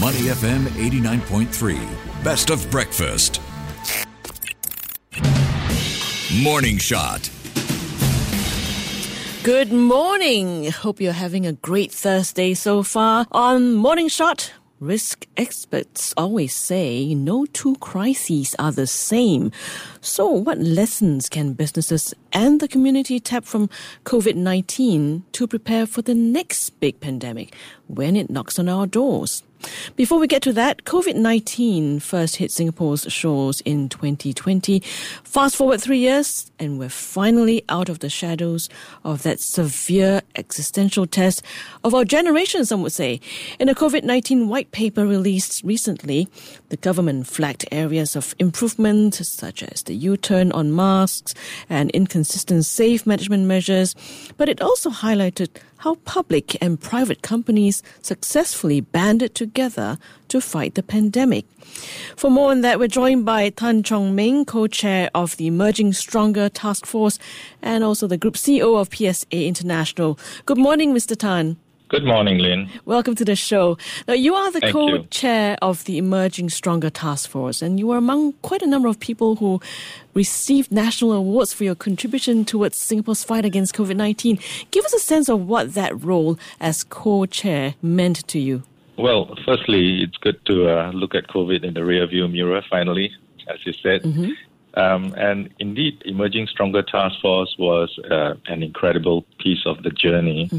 Money FM 89.3. Best of breakfast. Morning Shot. Good morning. Hope you're having a great Thursday so far. On Morning Shot, risk experts always say no two crises are the same. So, what lessons can businesses and the community tap from COVID 19 to prepare for the next big pandemic when it knocks on our doors? Before we get to that, COVID 19 first hit Singapore's shores in 2020. Fast forward three years, and we're finally out of the shadows of that severe existential test of our generation, some would say. In a COVID 19 white paper released recently, the government flagged areas of improvement, such as the U turn on masks and inconsistent safe management measures, but it also highlighted how public and private companies successfully banded together to fight the pandemic. For more on that, we're joined by Tan Chong Meng, co-chair of the Emerging Stronger Task Force and also the Group CEO of PSA International. Good morning, Mr. Tan. Good morning, Lynn. Welcome to the show. Now, you are the Thank co you. chair of the Emerging Stronger Task Force, and you are among quite a number of people who received national awards for your contribution towards Singapore's fight against COVID 19. Give us a sense of what that role as co chair meant to you. Well, firstly, it's good to uh, look at COVID in the rearview mirror finally, as you said. Um, and indeed, Emerging Stronger Task Force was uh, an incredible piece of the journey.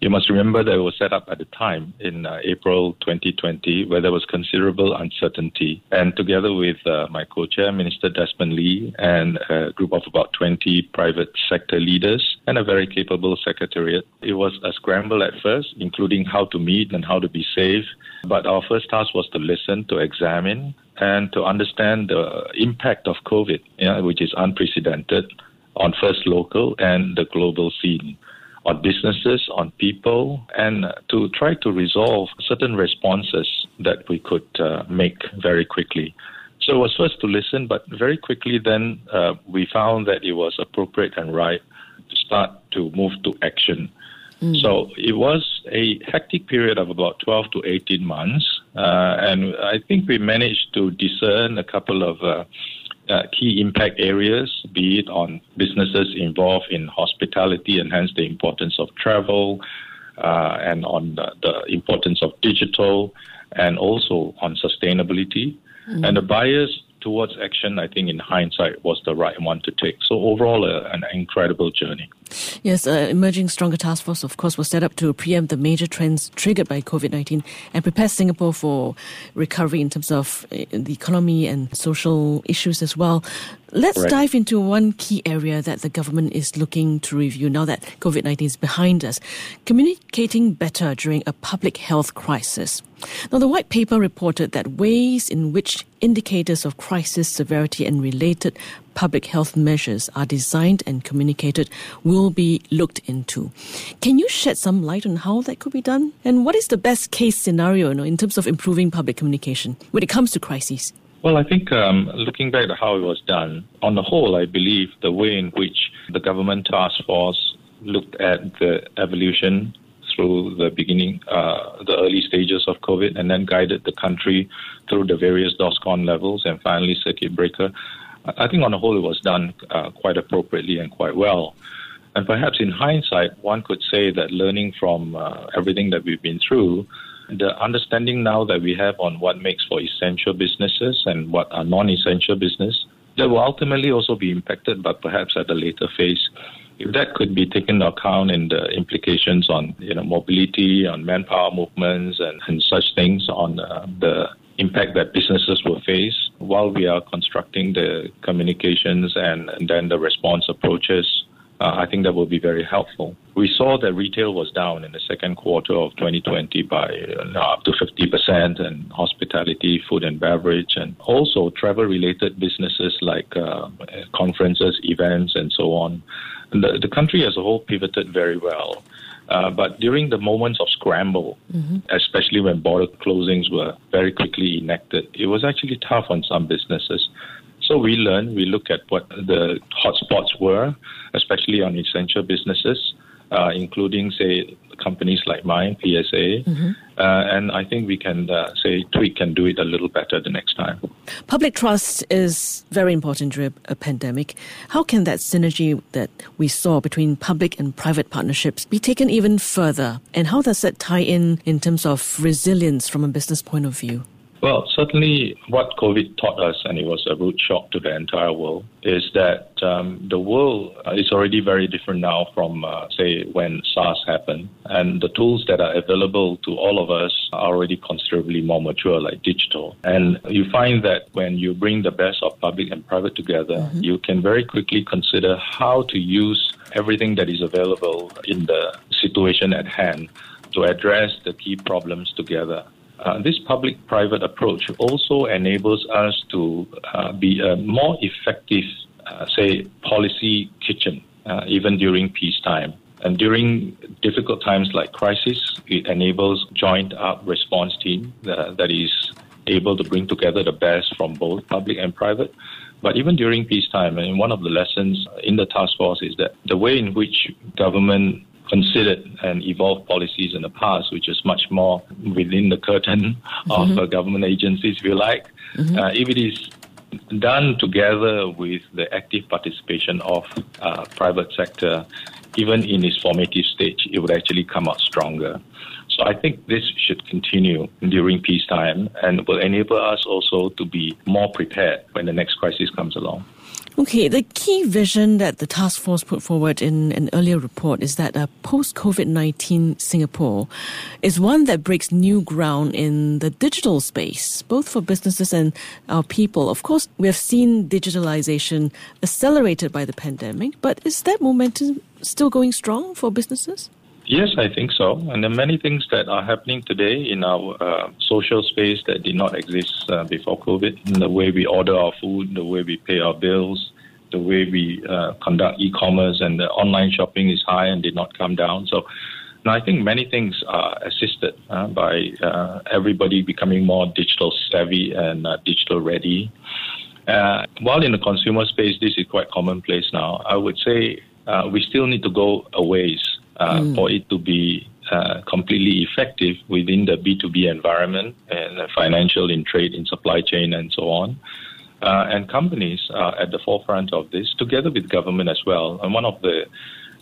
You must remember that it was set up at the time in uh, April 2020, where there was considerable uncertainty. And together with uh, my co-chair, Minister Desmond Lee, and a group of about 20 private sector leaders, and a very capable secretariat, it was a scramble at first, including how to meet and how to be safe. But our first task was to listen, to examine, and to understand the impact of COVID, yeah, which is unprecedented on first local and the global scene on businesses, on people, and to try to resolve certain responses that we could uh, make very quickly. So it was first to listen, but very quickly then uh, we found that it was appropriate and right to start to move to action. So it was a hectic period of about 12 to 18 months, uh, and I think we managed to discern a couple of uh, key impact areas, be it on businesses involved in hospitality and hence the importance of travel, uh, and on the, the importance of digital, and also on sustainability. And the bias towards action, I think, in hindsight, was the right one to take. So overall, uh, an incredible journey. Yes, uh, Emerging Stronger Task Force, of course, was set up to preempt the major trends triggered by COVID 19 and prepare Singapore for recovery in terms of uh, the economy and social issues as well. Let's Right. dive into one key area that the government is looking to review now that COVID 19 is behind us communicating better during a public health crisis. Now, the white paper reported that ways in which indicators of crisis severity and related public health measures are designed and communicated will be looked into. Can you shed some light on how that could be done? And what is the best case scenario you know, in terms of improving public communication when it comes to crises? Well, I think um, looking back at how it was done, on the whole, I believe the way in which the government task force looked at the evolution through the beginning, uh, the early stages of COVID, and then guided the country through the various DORSCON levels and finally circuit breaker. I think on the whole it was done uh, quite appropriately and quite well. And perhaps in hindsight, one could say that learning from uh, everything that we've been through, the understanding now that we have on what makes for essential businesses and what are non-essential business, that will ultimately also be impacted, but perhaps at a later phase. If that could be taken into account in the implications on you know mobility, on manpower movements, and, and such things, on uh, the impact that businesses will face while we are constructing the communications and, and then the response approaches. Uh, I think that will be very helpful. We saw that retail was down in the second quarter of 2020 by uh, up to 50%, and hospitality, food and beverage, and also travel related businesses like uh, conferences, events, and so on. And the, the country as a whole pivoted very well. Uh, but during the moments of scramble, especially when border closings were very quickly enacted, it was actually tough on some businesses. So we learned, we look at what the hotspots were, especially on essential businesses, uh, including, say, companies like mine, PSA, mm-hmm. uh, and I think we can uh, say Tweak can do it a little better the next time. Public trust is very important during a pandemic. How can that synergy that we saw between public and private partnerships be taken even further? And how does that tie in in terms of resilience from a business point of view? Well, certainly what COVID taught us, and it was a root shock to the entire world, is that um, the world is already very different now from, uh, say, when SARS happened. And the tools that are available to all of us are already considerably more mature, like digital. And you find that when you bring the best of public and private together, mm-hmm. you can very quickly consider how to use everything that is available in the situation at hand to address the key problems together. Uh, this public private approach also enables us to uh, be a more effective, uh, say, policy kitchen, uh, even during peacetime. And during difficult times like crisis, it enables joint up response team uh, that is able to bring together the best from both public and private. But even during peacetime, and one of the lessons in the task force is that the way in which government considered and evolved policies in the past, which is much more within the curtain mm-hmm. of uh, government agencies, if you like. Mm-hmm. Uh, if it is done together with the active participation of uh, private sector, even in its formative stage, it would actually come out stronger. So I think this should continue during peacetime and will enable us also to be more prepared when the next crisis comes along. Okay, the key vision that the task force put forward in an earlier report is that a post COVID 19 Singapore is one that breaks new ground in the digital space, both for businesses and our people. Of course, we have seen digitalization accelerated by the pandemic, but is that momentum still going strong for businesses? Yes, I think so. And there are many things that are happening today in our uh, social space that did not exist uh, before COVID. In the way we order our food, the way we pay our bills, the way we uh, conduct e-commerce and the online shopping is high and did not come down. So I think many things are assisted uh, by uh, everybody becoming more digital savvy and uh, digital ready. while in the consumer space, this is quite commonplace now. I would say we still need to go a ways uh, mm. for it to be uh, completely effective within the B2B environment and financial in trade, in supply chain, and so on. Uh, and companies are at the forefront of this, together with government as well. And one of the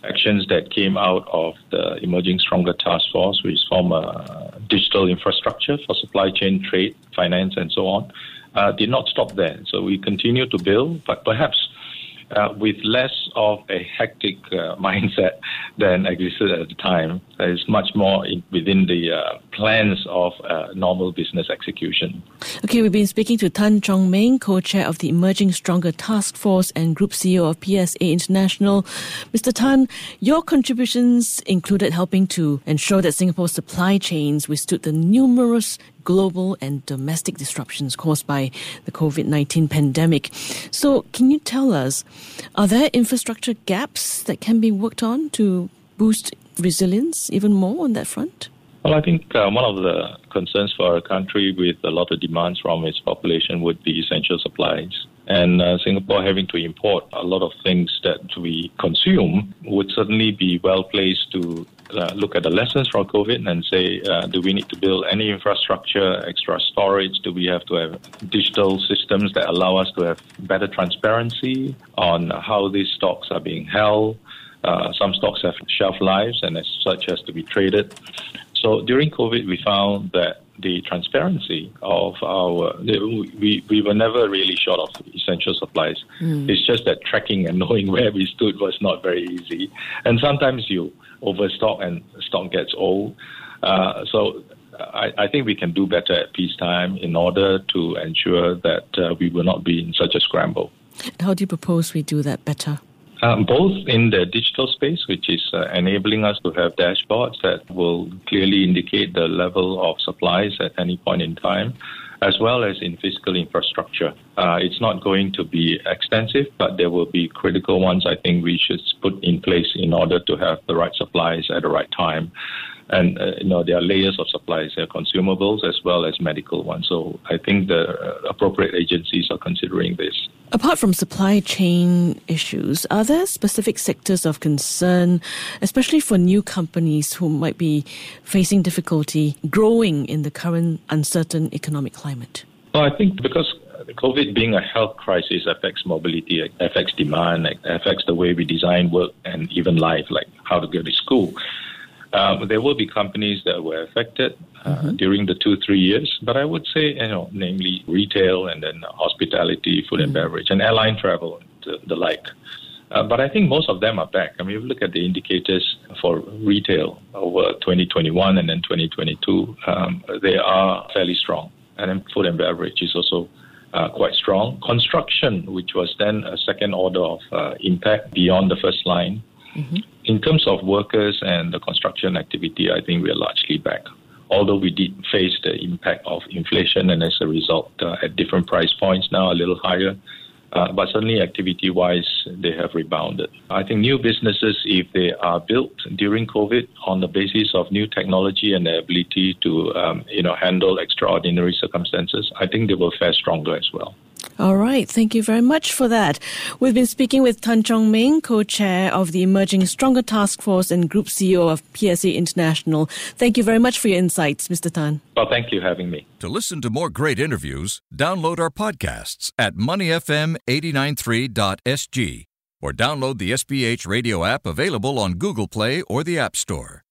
actions that came out of the Emerging Stronger Task Force, which form a digital infrastructure for supply chain, trade, finance, and so on, uh, did not stop there. So we continue to build, but perhaps uh, with less of a hectic uh, mindset than existed at the time. It's much more in, within the uh, plans of uh, normal business execution. Okay, we've been speaking to Tan Chong Meng, co-chair of the Emerging Stronger Task Force and Group CEO of PSA International. Mr. Tan, your contributions included helping to ensure that Singapore's supply chains withstood the numerous global and domestic disruptions caused by the COVID 19 pandemic. So, can you tell us, are there infrastructure gaps that can be worked on to boost resilience even more on that front? Well, I think uh, one of the concerns for a country with a lot of demands from its population would be essential supplies. And uh, Singapore having to import a lot of things that we consume would certainly be well placed to uh, look at the lessons from COVID and say, uh, do we need to build any infrastructure, extra storage? Do we have to have digital systems that allow us to have better transparency on how these stocks are being held? Uh, some stocks have shelf lives and as such has to be traded. So during COVID, we found that the transparency of our we, we were never really short of essential supplies. Mm. It's just that tracking and knowing where we stood was not very easy. And sometimes you overstock and stock gets old. Uh, so I, I, think we can do better at peacetime in order to ensure that uh, we will not be in such a scramble. How do you propose we do that better? Um, both in the digital space, which is uh, enabling us to have dashboards that will clearly indicate the level of supplies at any point in time, as well as in physical infrastructure. Uh, it's not going to be extensive, but there will be critical ones I think we should put in place in order to have the right supplies at the right time. And uh, you know there are layers of supplies. There are consumables as well as medical ones. So I think the uh, appropriate agencies are considering this. Apart from supply chain issues, are there specific sectors of concern, especially for new companies who might be facing difficulty growing in the current uncertain economic climate? Well, I think because COVID being a health crisis affects mobility, affects demand, affects the way we design work and even life, like how to go to school. Um, there will be companies that were affected uh, mm-hmm. during the two three years, but I would say you know, namely retail and then hospitality, food mm-hmm. and beverage, and airline travel, the, the like. Uh, but I think most of them are back. I mean, if you look at the indicators for retail over 2021 and then 2022, um, they are fairly strong. And then food and beverage is also uh, quite strong. Construction, which was then a second order of uh, impact beyond the first line, Mm-hmm. In terms of workers and the construction activity, I think we are largely back. Although we did face the impact of inflation, and as a result, uh, at different price points now a little higher, uh, but certainly activity wise, they have rebounded. I think new businesses, if they are built during COVID on the basis of new technology and the ability to um, you know handle extraordinary circumstances, I think they will fare stronger as well. All right. Thank you very much for that. We've been speaking with Tan Chong Meng, co-chair of the Emerging Stronger Task Force and Group CEO of PSA International. Thank you very much for your insights, Mr. Tan. Well, thank you for having me. To listen to more great interviews, download our podcasts at moneyfm893.sg or download the SPH radio app available on Google Play or the App Store.